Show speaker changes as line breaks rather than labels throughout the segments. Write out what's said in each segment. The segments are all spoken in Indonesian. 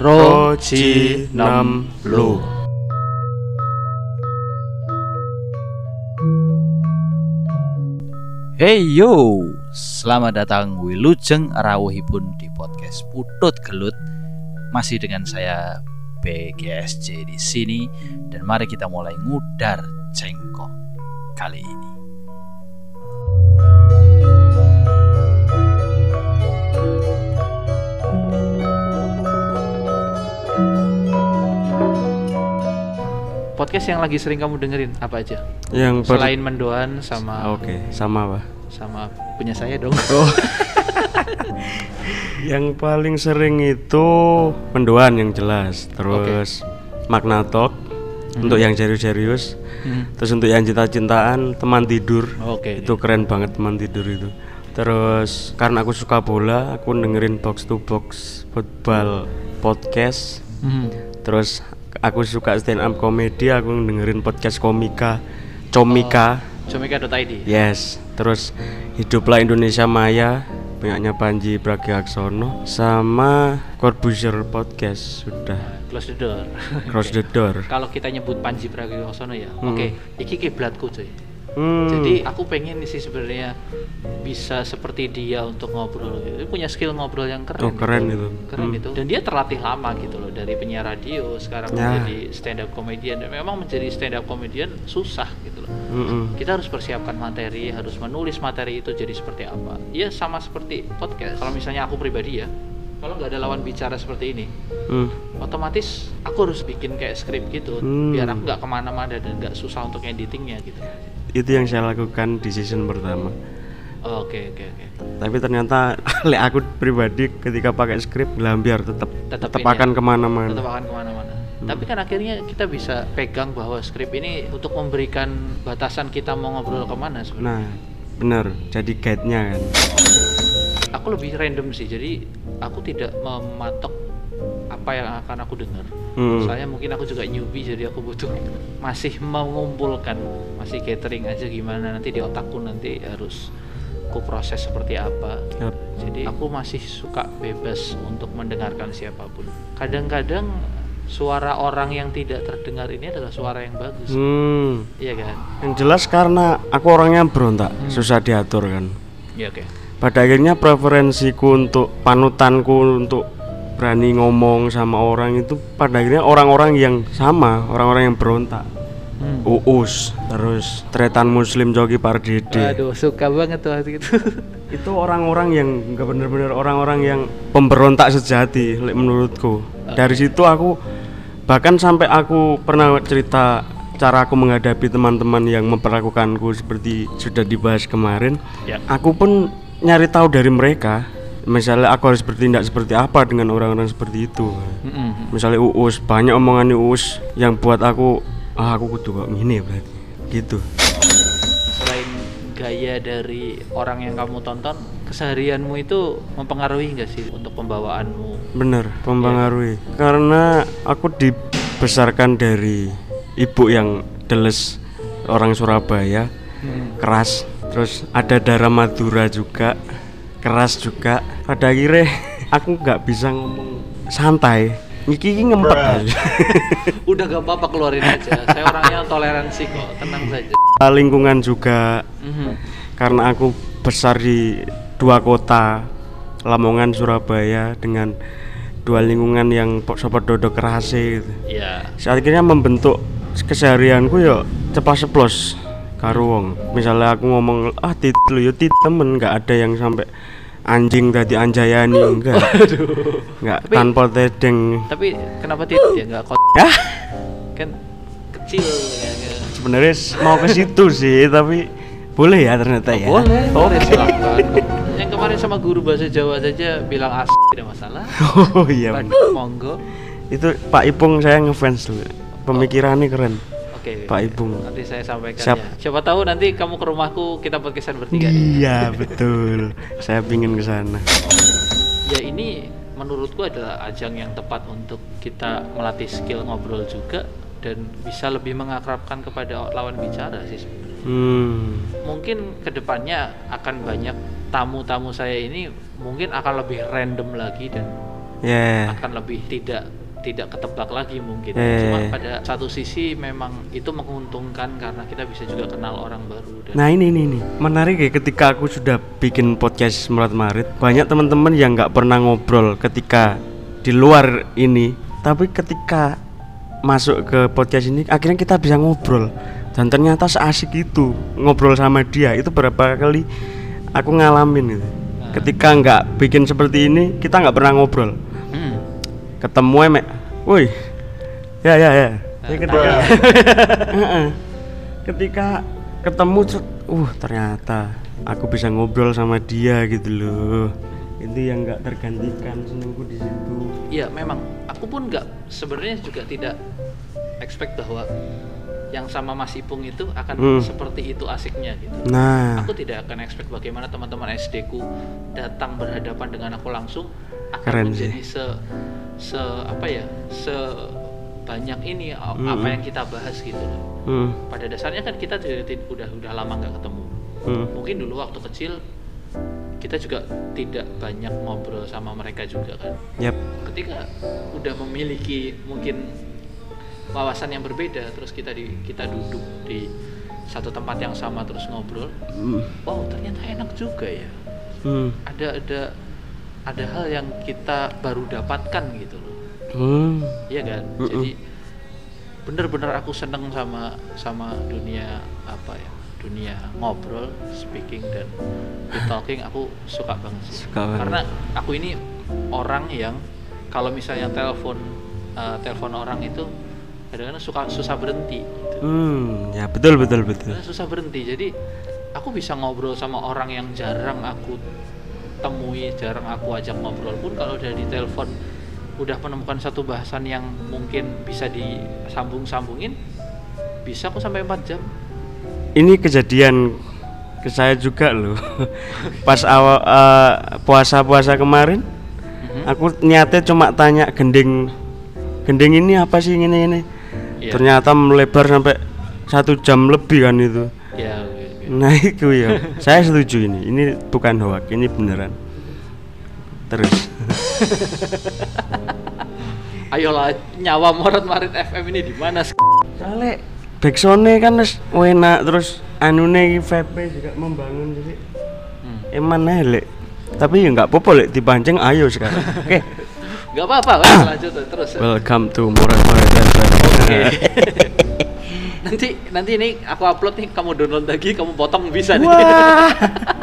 Roji 60
Hey yo, selamat datang Wilujeng Rawuhipun di podcast Putut Gelut. Masih dengan saya BGSJ di sini dan mari kita mulai ngudar cengkok kali ini.
Podcast yang lagi sering kamu dengerin apa aja?
Yang
Selain mendoan sama
Oke, sama apa?
sama punya saya dong.
Yang paling sering itu mendoan yang jelas, terus makna talk untuk yang serius-serius,
Hmm.
terus untuk yang cinta-cintaan teman tidur.
Oke.
Itu keren banget teman tidur itu. Terus karena aku suka bola, aku dengerin box to box football podcast.
Hmm.
Terus aku suka stand up comedy, aku dengerin podcast komika, comika.
Comika.id.
Yes, terus hiduplah Indonesia Maya punyanya Panji Pragiwaksono sama Corbuzier Podcast sudah
Close the door.
cross the door.
Kalau kita nyebut Panji Pragiwaksono ya,
Hmm.
oke, iki kiblatku cuy.
Hmm,
Jadi aku pengen sih sebenarnya bisa seperti dia untuk ngobrol gitu. Dia punya skill ngobrol yang keren.
Oh, keren
gitu.
itu.
Keren
Hmm.
itu. Dan dia terlatih lama gitu loh dari penyiar radio sekarang
Ya.
menjadi stand up comedian. Dan memang menjadi stand up comedian susah gitu loh.
mm-mm.
Kita harus persiapkan materi, harus menulis materi itu jadi seperti apa. Ya sama seperti podcast. Kalau misalnya aku pribadi ya, kalau nggak ada lawan bicara seperti ini,
Hmm,
otomatis aku harus bikin kayak skrip gitu,
Hmm.
biar aku nggak ke mana-mana dan nggak susah untuk editingnya gitu.
Itu yang saya lakukan di season pertama.
Oke oke oke.
Tapi ternyata le aku pribadi ketika pakai skrip lambiar tetap
Tetap
tetap
ini
akan
ya,
ke mana-mana.
Tetap akan ke mana-mana.
Hmm.
Tapi kan akhirnya kita bisa pegang bahwa skrip ini untuk memberikan batasan kita mau ngobrol ke mana sebenarnya.
Nah, benar. Jadi guide-nya kan.
Aku lebih random sih, jadi aku tidak mematok apa yang akan aku dengar.
Hmm.
Soalnya mungkin aku juga newbie jadi aku butuh masih mengumpulkan, masih gathering aja gimana nanti di otakku nanti harus ku proses seperti apa.
Yap.
Jadi aku masih suka bebas untuk mendengarkan siapa pun. Kadang-kadang suara orang yang tidak terdengar ini adalah suara yang bagus.
Hmm.
Iya kan?
Yang jelas karena aku orangnya berontak,
Hmm.
susah diatur kan.
Iya oke.
pada akhirnya preferensiku untuk panutanku untuk berani ngomong sama orang itu pada akhirnya orang-orang yang sama orang-orang yang berontak
Hmm.
Uus terus Tretan Muslim Jogi Pardede
Aduh, suka banget tuh hati itu.
itu orang-orang yang nggak bener-bener orang-orang yang pemberontak sejati menurutku dari situ aku bahkan sampai aku pernah cerita cara aku menghadapi teman-teman yang memperlakukanku seperti sudah dibahas kemarin
Ya.
aku pun nyari tahu dari mereka misalnya aku harus bertindak seperti apa dengan orang-orang seperti itu?
Mm-mm.
misalnya uus banyak omongan uus yang buat aku ah aku kudu kok gini ya berarti gitu.
Selain gaya dari orang yang kamu tonton, keseharianmu itu mempengaruhi nggak sih untuk pembawaanmu?
bener mempengaruhi. Karena aku dibesarkan dari ibu yang deles orang Surabaya keras. Terus ada darah Madura juga keras juga pada akhirnya aku nggak bisa ngomong santai iki iki ngempet aja.
Udah gak apa-apa keluarin aja. Saya orangnya toleransi kok, tenang saja.
lingkungan juga
Mhm.
karena aku besar di dua kota Lamongan Surabaya dengan dua lingkungan yang sobat dodo kerase gitu.
Iya.
Saya akhirnya membentuk keseharianku ya cepat ceplos karo wong. Misalnya aku ngomong ah tit lu yo tit temen nggak ada yang sampai anjing tadi anjayani enggak. Enggak tanpa tedeng.
Tapi kenapa tidak ya nggak kot?
Ya,
Kan kecil ya. ya.
sebenarnya mau ke situ sih tapi boleh ya ternyata ya.
Boleh, boleh
Oke.
silakan. Yang kemarin sama guru bahasa Jawa saja bilang as tidak masalah.
Oh iya.
monggo.
Itu Pak Ipung saya ngefans dulu. Pemikirannya keren.
Oke.
Pak Ipung.
Nanti saya sampaikan
Siap.
ya. Siapa tahu nanti kamu ke rumahku kita podcastan bertiga.
Iya betul. Saya pingin ke sana.
Ya ini menurutku adalah ajang yang tepat untuk kita melatih skill ngobrol juga dan bisa lebih mengakrabkan kepada lawan bicara sih sebenarnya.
Hmm.
Mungkin ke depannya akan banyak tamu-tamu saya ini mungkin akan lebih random lagi dan
Ya.
akan lebih tidak tidak ketebak lagi mungkin.
Eh.
Cuma pada satu sisi memang itu menguntungkan karena kita bisa juga kenal orang baru dan
Nah ini ini nih menarik ya ketika aku sudah bikin podcast Murat Marit banyak teman-teman yang nggak pernah ngobrol ketika di luar ini tapi ketika masuk ke podcast ini akhirnya kita bisa ngobrol dan ternyata seasik itu ngobrol sama dia itu berapa kali aku ngalamin gitu. Ketika nggak bikin seperti ini kita nggak pernah ngobrol. Ketemu emek woi. Ya ya ya. Tapi ketika Heeh. ketika ketemu uh ternyata aku bisa ngobrol sama dia gitu loh. Itu yang nggak tergantikan senengku di situ.
Iya memang. Aku pun nggak sebenarnya juga tidak expect bahwa yang sama Mas Ipung itu akan
Hmm.
seperti itu asiknya gitu.
nah.
Aku tidak akan expect bagaimana teman-teman SD ku datang berhadapan dengan aku langsung akan
Keren
menjadi se se apa ya se banyak ini a-
Hmm.
apa yang kita bahas gitu loh.
hmm,
Pada dasarnya kan kita udah udah lama nggak ketemu.
hmm,
Mungkin dulu waktu kecil kita juga tidak banyak ngobrol sama mereka juga kan.
yap
Ketika udah memiliki mungkin wawasan yang berbeda, terus kita di kita duduk di satu tempat yang sama terus ngobrol,
hmm,
wow ternyata enak juga ya
hmm,
ada ada ada hal yang kita baru dapatkan gitu loh.
Hmm,
iya kan?
Mm-mm.
jadi bener-bener aku seneng sama sama dunia apa ya dunia ngobrol speaking dan talking aku suka banget sih.
Suka banget.
karena aku ini orang yang kalau misalnya telepon eh, telepon orang itu kadang-kadang suka susah berhenti gitu.
hmm, ya betul betul betul.
Susah berhenti. Jadi aku bisa ngobrol sama orang yang jarang aku temui jarang aku ajak ngobrol pun kalau udah di telepon udah menemukan satu bahasan yang mungkin bisa disambung-sambungin bisa aku sampai 4 jam
ini kejadian ke saya juga loh pas awal eh, puasa-puasa kemarin
Mhm.
aku niatnya cuma tanya gending gending ini apa sih ini ini
Iya.
ternyata melebar sampai satu jam lebih kan itu
oke.
Nah itu ya. Saya setuju ini. Ini bukan hoax ini beneran. Terus.
Ayolah nyawa Morat Marit FM ini di mana sih?
soalnya backsoundnya kan wis enak terus anune VP juga membangun jadi
Hmm.
eman lek. Tapi ya nggak apa-apa lek dipancing ayo sekarang. Oke.
Nggak apa-apa lanjut terus.
Welcome to Morat Marit FM
Oke. nanti nanti ini aku upload nih kamu download lagi kamu potong bisa nih
wah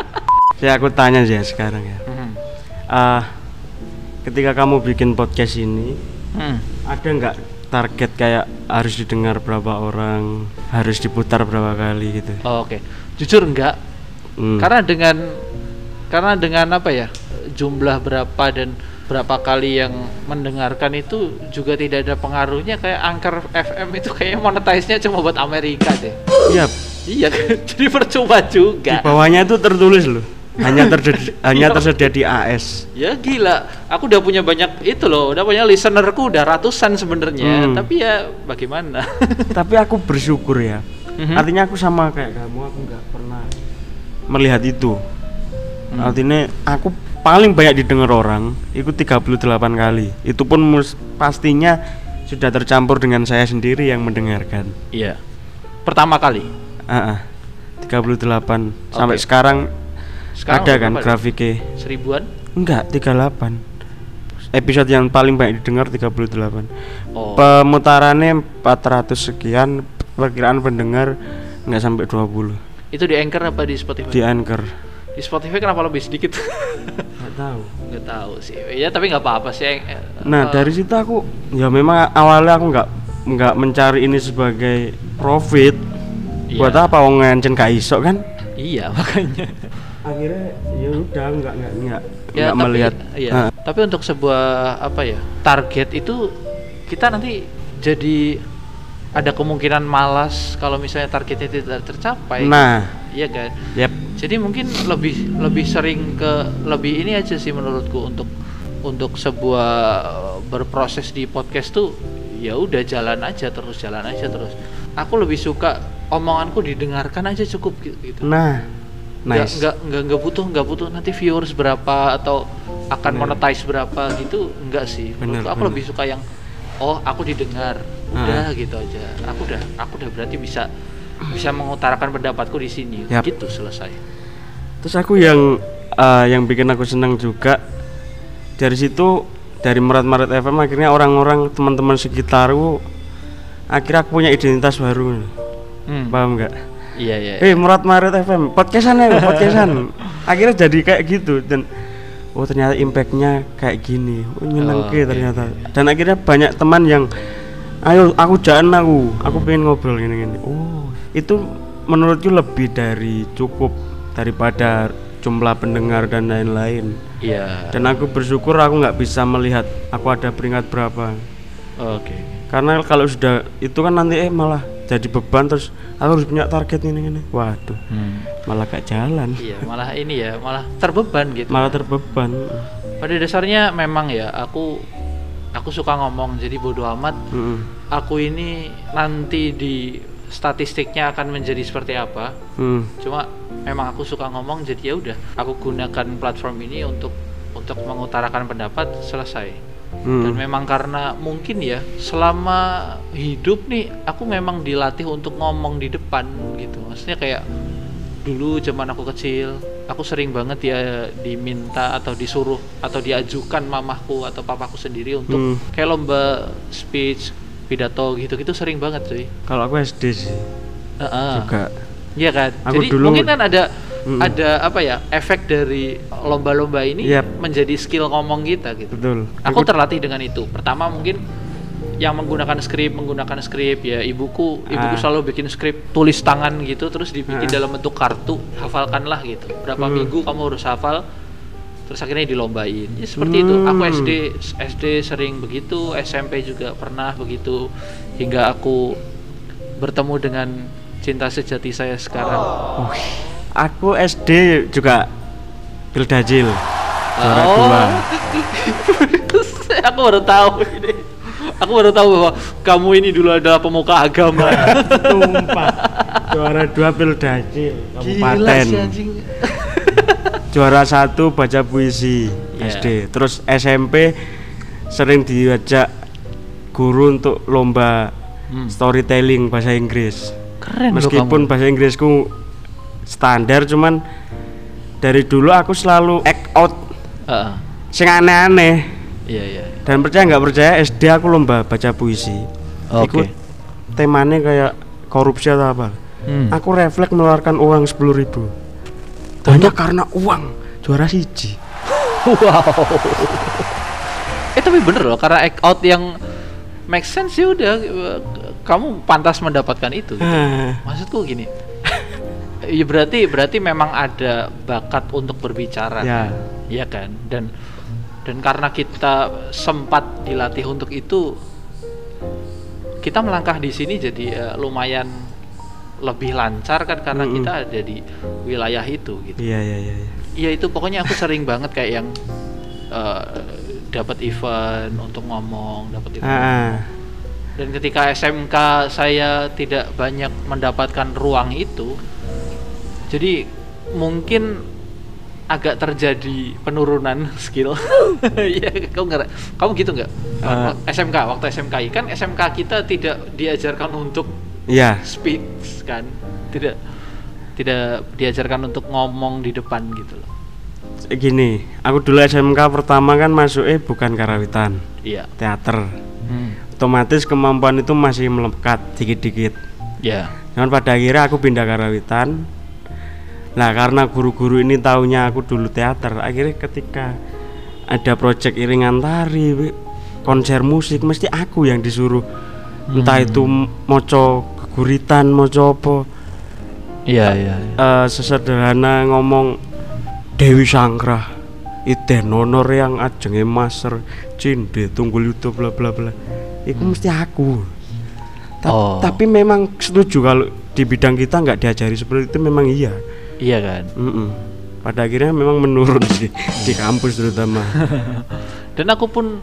ya aku tanya aja sekarang ya
Hmm.
Ah, ketika kamu bikin podcast ini
Hmm.
ada nggak target kayak harus didengar berapa orang harus diputar berapa kali gitu
Oh, Oke, jujur enggak.
Hmm.
Karena dengan karena dengan apa ya jumlah berapa dan berapa kali yang mendengarkan itu juga tidak ada pengaruhnya kayak Anchor FM itu kayaknya monetize-nya cuma buat Amerika deh.
iya
Iya kan? Jadi percuma
di
juga.
bawahnya itu tertulis loh hanya tersedia hanya
Iya.
tersedia di AS
Ya gila, aku udah punya banyak itu loh, udah punya listenerku udah ratusan sebenarnya,
Hmm.
tapi ya bagaimana?
tapi aku bersyukur ya
Mhm.
artinya aku sama kayak kamu aku nggak pernah melihat itu
Hmm.
artinya aku paling banyak didengar orang itu 38 kali itu pun mus- pastinya sudah tercampur dengan saya sendiri yang mendengarkan
Iya. Pertama kali.
Ah, ah. 38 sampai
Oke.
sekarang,
Sekarang
ada kan grafiknya
Seribuan?
enggak 38 episode yang paling banyak didengar 38
Oh.
pemutarannya 400 sekian perkiraan pendengar nggak sampai 20
Itu di Anchor apa di Spotify?
di Anchor
Di Spotify kenapa lebih sedikit?
nggak tahu
nggak tahu sih. Ya tapi nggak apa-apa sih.
nah
eh,
dari situ aku ya memang awalnya aku nggak nggak mencari ini sebagai profit
Iya.
buat apa wong ngancen gak iso kan
Iya makanya.
akhirnya ya udah nggak nggak nggak
Ya tapi
melihat
iya.
Ah,
Tapi untuk sebuah apa ya target itu kita nanti jadi ada kemungkinan malas kalau misalnya targetnya tidak tercapai.
nah
Iya kan.
yep
Jadi mungkin lebih lebih sering ke lebih ini aja sih menurutku untuk untuk sebuah eh, berproses di podcast tuh ya udah jalan aja terus jalan aja terus. Aku lebih suka omonganku didengarkan aja cukup gitu. gitu.
nah nice
nggak nggak nggak butuh nggak butuh nanti viewers berapa atau akan
Bener.
monetize berapa gitu enggak sih
Bener,
aku
bener.
lebih suka yang oh aku didengar udah gitu aja aku udah aku udah berarti bisa bisa mengutarakan pendapatku di sini
Yap.
gitu selesai
Terus aku yang eh, yang bikin aku senang juga dari situ dari Merat Maret FM akhirnya orang-orang teman-teman sekitarku akhirnya aku punya identitas baru.
Hmm.
Paham nggak?
iya iya
Eh Merat Maret FM podcastan ya podcastan. akhirnya jadi kayak gitu dan oh ternyata impactnya kayak gini. Oh nyenengke
Oh, oke,
ternyata. Dan akhirnya banyak teman yang ayo aku jangan aku, aku pengen ngobrol gini-gini. Oh itu menurutku lebih dari cukup daripada jumlah pendengar dan lain-lain.
iya
Dan aku bersyukur aku nggak bisa melihat aku ada peringkat berapa.
oke
Karena kalau sudah itu kan nanti eh malah jadi beban terus aku harus punya target ini ini. Waduh,
Hmm.
malah gak jalan.
iya malah ini ya malah terbeban gitu
Malah terbeban.
pada dasarnya memang ya aku aku suka ngomong jadi bodoh amat
Mm-mm.
aku ini nanti di statistiknya akan menjadi seperti apa
Hmm.
cuma memang aku suka ngomong jadi ya udah aku gunakan platform ini untuk untuk mengutarakan pendapat selesai dan
Hmm.
memang karena mungkin ya selama hidup nih aku memang dilatih untuk ngomong di depan gitu maksudnya kayak dulu zaman aku kecil aku sering banget ya diminta atau disuruh atau diajukan mamahku atau papaku sendiri untuk
Hmm.
kayak lomba speech pidato gitu-gitu sering banget cuy
Kalau aku SD sih
Heeh.
juga.
Iya kan.
Aku
Jadi
dulu-
mungkin kan ada
Mm.
ada apa ya efek dari lomba-lomba ini
Yap.
menjadi skill ngomong kita gitu.
Betul.
Aku terlatih dengan itu. Pertama mungkin yang menggunakan skrip menggunakan skrip ya ibuku ibuku
Ah.
selalu bikin skrip tulis tangan gitu terus dibikin
Ah.
dalam bentuk kartu hafalkanlah gitu berapa
Hmm.
minggu kamu harus hafal terus akhirnya dilombain ya seperti itu aku
Hmm.
SD SD sering begitu SMP juga pernah begitu hingga aku bertemu dengan cinta sejati saya sekarang
Aku SD juga Bildajil. Juara
Oh.
dua.
aku baru tahu ini aku baru tahu bahwa kamu ini dulu adalah pemuka agama
Tumpah. Juara dua Bildajil
Gila
kabupaten.
sih anjing
Juara satu baca puisi
Iya.
SD. Terus SMP sering diajak guru untuk lomba
Hmm.
storytelling bahasa Inggris.
keren
Meskipun bahasa Inggrisku standar cuman dari dulu aku selalu act out
Heeh.
sing aneh-aneh
iya iya
dan percaya nggak percaya SD aku lomba baca puisi
Oke.
Iku temanya kayak korupsi atau apa
Hmm.
aku refleks mengeluarkan uang sepuluh ribu hanya karena uang. Juara siji.
Wow. Eh tapi bener loh karena act out yang make sense ya udah kamu pantas mendapatkan itu gitu.
Ah,
maksudku gini ya berarti berarti memang ada bakat untuk berbicara.
Ya.
Iya kan? Dan dan karena kita sempat dilatih untuk itu kita melangkah di sini jadi eh, lumayan lebih lancar kan karena
Mm-mm.
kita ada di wilayah itu gitu
iya iya iya iya.
Iya itu pokoknya aku sering banget kayak yang eh, dapat event untuk ngomong dapat event
Ah, ah.
dan ketika SMK saya tidak banyak mendapatkan ruang itu jadi mungkin agak terjadi penurunan skill Iya, kamu nggak kamu gitu nggak
Eh.
SMK waktu SMK kan SMK kita tidak diajarkan untuk
iya.
Speak kan? Tidak tidak diajarkan untuk ngomong di depan gitu loh.
Gini aku dulu SMK pertama kan masuk eh bukan karawitan
iya.
teater.
Hmm.
otomatis kemampuan itu masih melekat dikit-dikit.
Ya
Cuman pada akhirnya aku pindah karawitan. Nah karena guru-guru ini taunya aku dulu teater, akhirnya ketika ada proyek iringan tari, konser musik, mesti aku yang disuruh. Entah itu m- moco keguritan, moco apa.
iya iya
Eh, sesederhana ngomong Dewi Sanggrah, Iden honor yang ajenge master, cinde tunggul YouTube bla bla bla. Itu mesti aku. Ta-
Oh.
Tapi memang setuju kalau di bidang kita nggak diajari seperti itu memang iya.
iya kan
Mm-mm. Pada akhirnya memang menurun sih di kampus terutama.
dan aku pun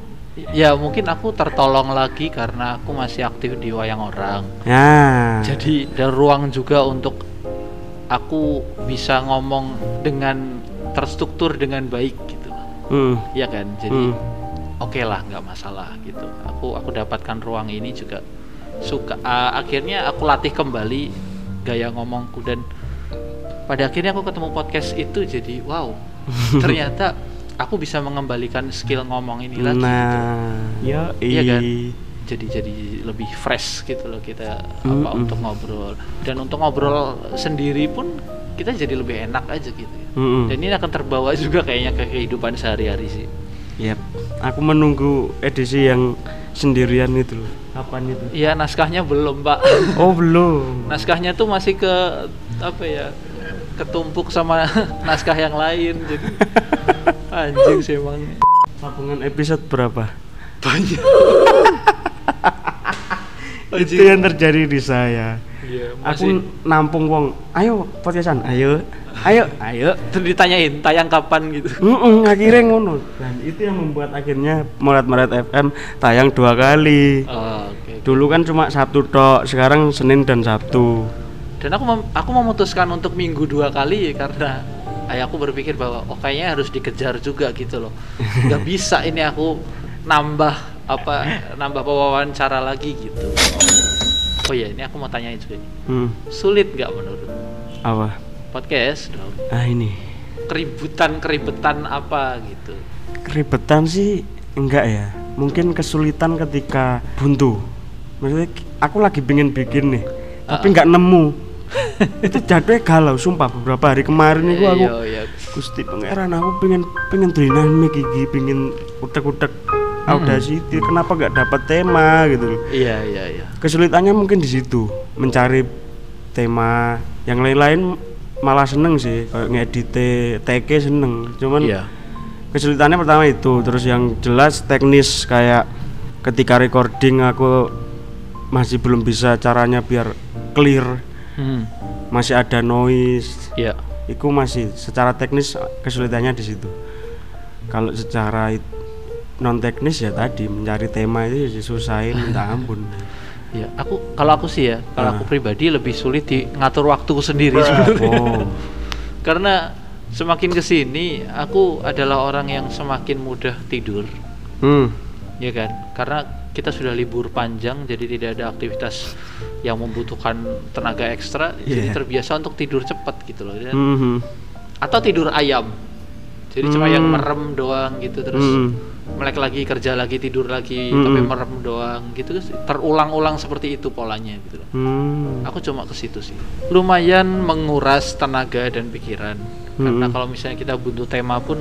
ya mungkin aku tertolong lagi karena aku masih aktif di wayang orang
Ya.
jadi ada ruang juga untuk aku bisa ngomong dengan terstruktur dengan baik gitu.
Hmm.
Iya kan? Jadi
Hmm.
oke lah nggak masalah gitu. Aku aku dapatkan ruang ini juga suka. a- akhirnya aku latih kembali gaya ngomongku dan pada akhirnya aku ketemu podcast itu jadi wow ternyata aku bisa mengembalikan skill ngomong ini lagi. gitu.
Nah, ya
Iya kan? Jadi jadi lebih fresh gitu loh kita apa
Mm-mm.
untuk ngobrol dan untuk ngobrol sendiri pun kita jadi lebih enak aja gitu. ya.
Mm-mm.
Dan ini akan terbawa juga kayaknya ke kehidupan sehari-hari sih.
Yap. Aku menunggu edisi yang sendirian itu loh. Kapan itu?
Iya naskahnya belum pak.
Oh belum.
Naskahnya tuh masih ke apa ya ketumpuk sama naskah yang lain jadi anjing sih emang
Tabungan episode berapa?
banyak.
Itu yang terjadi di saya.
Iya,
Aku nampung wong. Ayo podcastan, ayo. Ayo, ayo.
terus ditanyain tayang kapan gitu.
Mm-mm, akhirnya ngono. Dan itu yang membuat akhirnya Morat Morat FM tayang dua kali.
Oh, Oke.
Dulu kan cuma Sabtu tok, sekarang Senin dan Sabtu.
Dan aku mem- aku memutuskan untuk minggu dua kali karena ayahku berpikir bahwa oh kayaknya harus dikejar juga gitu loh. Gak bisa ini aku nambah apa nambah wawancara lagi gitu. Oh iya ini aku mau tanyain juga nih.
Hmm,
Sulit nggak menurut
apa?
podcast dong?
Ah ini.
Keributan keributan apa gitu?
Keribetan sih enggak ya. Mungkin kesulitan ketika buntu. Maksudnya aku lagi pengen bikin nih, tapi
Ah.
nggak nemu. Itu jatuhnya galau sumpah. Beberapa hari kemarin itu aku
Iya, iya.
Gusti pangeran aku pengen pengen dolinan mic gigi pengen utek-utek Audacity kenapa nggak dapat tema gitu loh?
Iya iya iya.
kesulitannya mungkin di situ mencari tema. Yang lain-lain malah seneng sih kayak ngedit TK seneng. Cuman
Iya.
kesulitannya pertama itu. Terus yang jelas teknis kayak ketika recording aku masih belum bisa caranya biar clear
Hmm.
masih ada noise
Iya.
itu masih secara teknis kesulitannya di situ kalau secara non teknis ya tadi mencari tema itu ya susahin minta ampun
Iya, aku kalau aku sih ya, kalau
Ah.
aku pribadi lebih sulit di ngatur waktuku sendiri sebenarnya.
oh
Karena semakin ke sini aku adalah orang yang semakin mudah tidur,
hmm
ya kan? Karena kita sudah libur panjang, jadi tidak ada aktivitas yang membutuhkan tenaga ekstra, jadi
Iya.
terbiasa untuk tidur cepat gitu loh. Dan-
Mhm.
Atau tidur ayam, jadi cuma yang
Hmm.
merem doang gitu terus.
Hmm.
melek lagi kerja lagi tidur lagi
Mm-mm.
tapi merem doang gitu terulang-ulang seperti itu polanya gitu loh.
Hmm.
aku cuma ke situ sih lumayan menguras tenaga dan pikiran karena
Mm-mm.
kalau misalnya kita butuh tema pun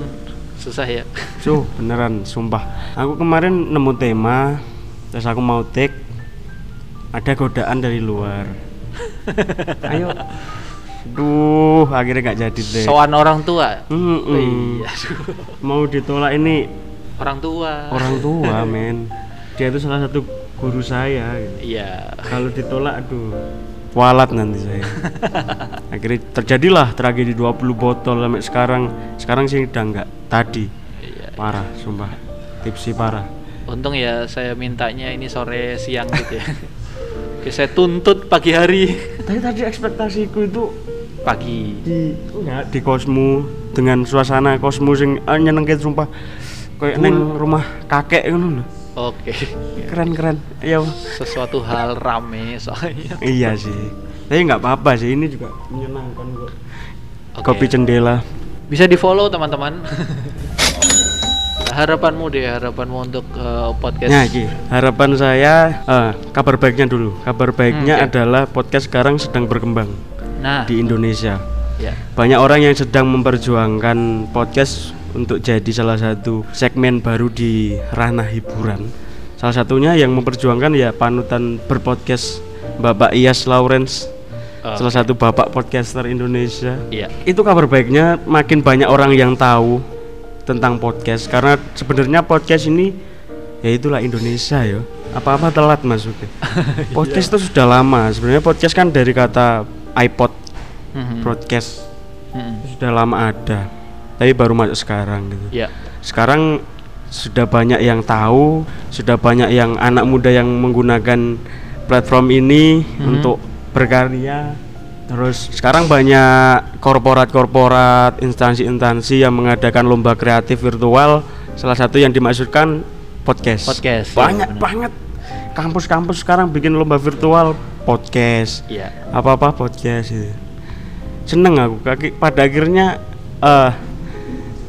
susah ya
Suh, beneran sumpah. Aku kemarin nemu tema, terus aku mau take ada godaan dari luar. Ayo. Duh, akhirnya nggak jadi deh.
soan orang tua
Mm-mm.
Oh iya
Mau ditolak ini
orang tua
orang tua, men. Dia itu salah satu guru saya. gitu.
iya
Kalau ditolak, aduh, walat nanti saya. Akhirnya terjadilah tragedi 20 botol sampai sekarang. Sekarang sih udah enggak. Tadi
iya
parah, sumpah. Tipsi parah.
Untung ya saya mintanya ini sore siang gitu ya Oke, saya tuntut pagi hari
Tapi tadi ekspektasiku itu
pagi
di enggak di kosmu dengan suasana kosmu sing eh, nyenengke sumpah kayak neng rumah kakek ngono lho.
oke
Keren-keren. Iya.
sesuatu hal rame soalnya
iya sih. Tapi nggak apa-apa sih, ini juga menyenangkan kok.
Oke.
Kopi cendela.
bisa di follow teman-teman harapanmu deh harapanmu untuk eh, podcast
Nah, iki harapan saya eh, kabar baiknya dulu. Kabar baiknya
Hmm, oke.
adalah podcast sekarang sedang berkembang
nah
di Indonesia.
ya
Banyak orang yang sedang memperjuangkan podcast untuk jadi salah satu segmen baru di ranah hiburan. Salah satunya yang memperjuangkan ya panutan berpodcast Bapak Iyas Lawrence,
Oh,
salah satu bapak podcaster Indonesia.
iya
Itu kabar baiknya makin banyak orang yang tahu tentang podcast karena sebenarnya podcast ini ya itulah Indonesia ya. Apa-apa telat masuknya. Podcast itu sudah lama. Sebenarnya podcast kan dari kata iPod
Mhm.
broadcast
Mhm.
sudah lama ada tapi baru masuk sekarang gitu
ya
sekarang sudah banyak yang tahu sudah banyak yang anak muda yang menggunakan platform ini
Mhm.
untuk berkarya Terus sekarang banyak korporat-korporat, instansi-instansi yang mengadakan lomba kreatif virtual. Salah satu yang dimaksudkan podcast.
Podcast,
Banyak
benar.
banget kampus-kampus sekarang bikin lomba virtual podcast.
Iya.
Apa-apa podcast itu. Seneng aku. Kaki- Pada akhirnya eh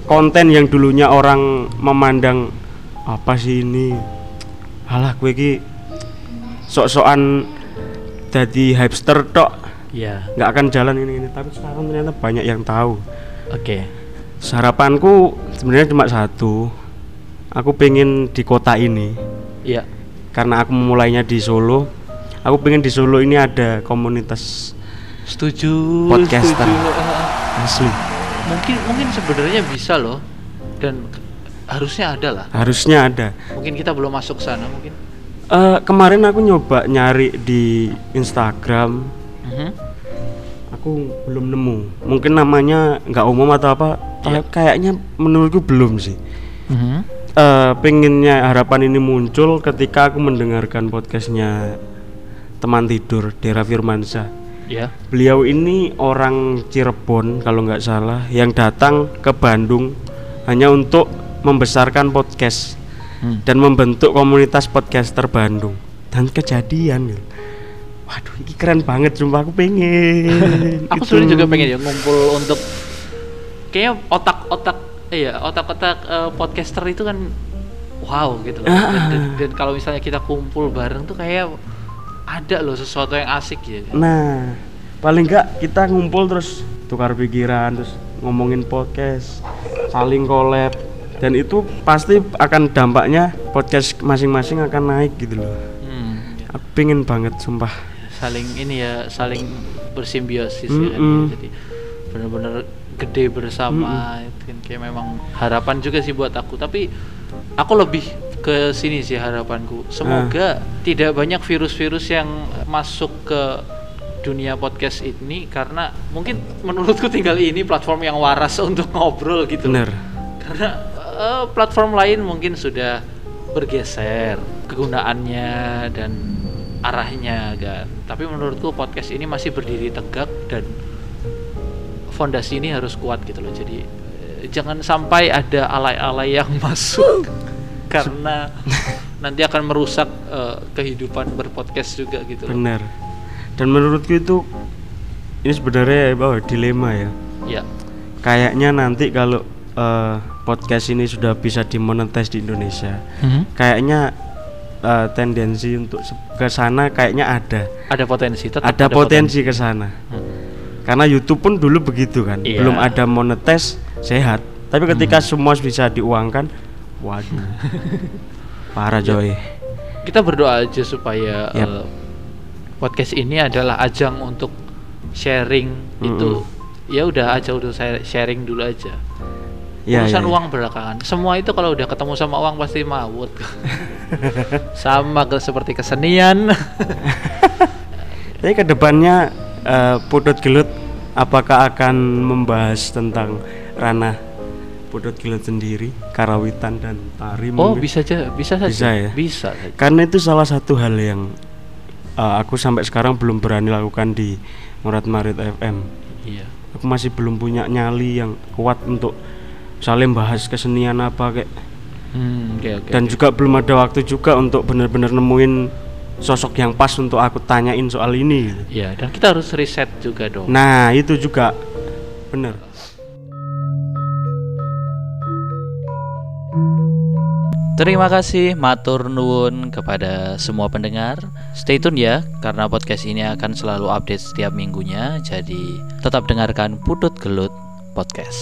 konten yang dulunya orang memandang apa sih ini? Alah gue ki sok-sokan jadi hipster tok
Iya.
nggak akan jalan ini ini tapi sekarang ternyata banyak yang tahu
Oke.
harapanku sebenarnya cuma satu aku pengen di kota ini
Iya.
karena aku memulainya di Solo aku pengen di Solo ini ada komunitas
Setuju.
Podcaster.
setuju.
Asli
mungkin mungkin sebenarnya bisa loh dan harusnya ada lah.
harusnya ada
Mungkin kita belum masuk sana mungkin.
Eh, kemarin aku nyoba nyari di Instagram
Mhm.
Aku belum nemu mungkin namanya nggak umum atau apa
Iya.
kayaknya menurutku belum sih
Mhm.
eh pengennya harapan ini muncul ketika aku mendengarkan podcastnya teman tidur Dera Firmansyah.
Ya.
Beliau ini orang Cirebon kalau nggak salah yang datang ke Bandung hanya untuk membesarkan podcast
Hmm.
dan membentuk komunitas podcaster Bandung dan kejadian gitu. Waduh, ini keren banget, sumpah aku pengen.
Aku
Gitu.
sebenarnya juga pengen ya ngumpul untuk kayaknya otak-otak iya otak-otak eh, podcaster itu kan wow gitu loh. Dan,
Ah.
dan, dan kalau misalnya kita kumpul bareng tuh kayak ada loh sesuatu yang asik ya.
Nah, paling nggak kita ngumpul terus tukar pikiran, terus ngomongin podcast, saling collab, dan itu pasti akan dampaknya podcast masing-masing akan naik gitu loh.
Hmm.
Aku pengen banget, sumpah.
Saling ini ya saling bersimbiosis ya.
Mm-mm.
Jadi benar-benar gede bersama itu kan kayak memang harapan juga sih buat aku tapi aku lebih ke sini sih harapanku semoga tidak banyak virus-virus yang masuk ke dunia podcast ini karena mungkin menurutku tinggal ini platform yang waras untuk ngobrol gitu.
Bener.
karena eh, platform lain mungkin sudah bergeser kegunaannya dan arahnya kan tapi menurutku podcast ini masih berdiri tegak dan fondasi ini harus kuat gitu loh jadi eh, jangan sampai ada alay-alay yang masuk karena nanti akan merusak eh, kehidupan berpodcast juga gitu loh.
Bener. Dan menurutku itu ini sebenarnya bahwa dilema ya.
ya
Kayaknya nanti kalau eh, podcast ini sudah bisa dimonetize di Indonesia, kayaknya eh, tendensi untuk ke sana kayaknya ada.
ada potensi tetap
ada potensi ke sana.
Hmm.
Karena YouTube pun dulu begitu kan,
Iya.
belum ada monetize sehat. Tapi ketika semua bisa diuangkan, waduh, parah coy.
kita berdoa aja supaya
Yap.
eh, podcast ini adalah ajang untuk sharing itu ya udah aja udah saya sharing dulu aja
Ya,
urusan
ya, ya.
uang belakangan semua itu kalau udah ketemu sama uang pasti mawut sama ke seperti kesenian
Tapi ke depannya eh, Putut Gelut apakah akan membahas tentang ranah Putut Gelut sendiri, karawitan dan tari?
oh
mungkin?
bisa aja bisa saja
Bisa ya?
bisa saja.
Karena itu salah satu hal yang eh, aku sampai sekarang belum berani lakukan di Murat Marit FM.
iya
Aku masih belum punya nyali yang kuat untuk saling bahas kesenian apa kayak
hmm, oke oke
dan juga belum ada waktu juga untuk benar-benar nemuin sosok yang pas untuk aku tanyain soal ini.
iya dan kita harus riset juga dong
Nah, itu juga bener.
Terima kasih matur nuwun kepada semua pendengar. Stay tune ya karena podcast ini akan selalu update setiap minggunya. Jadi tetap dengarkan Putut Gelut Podcast.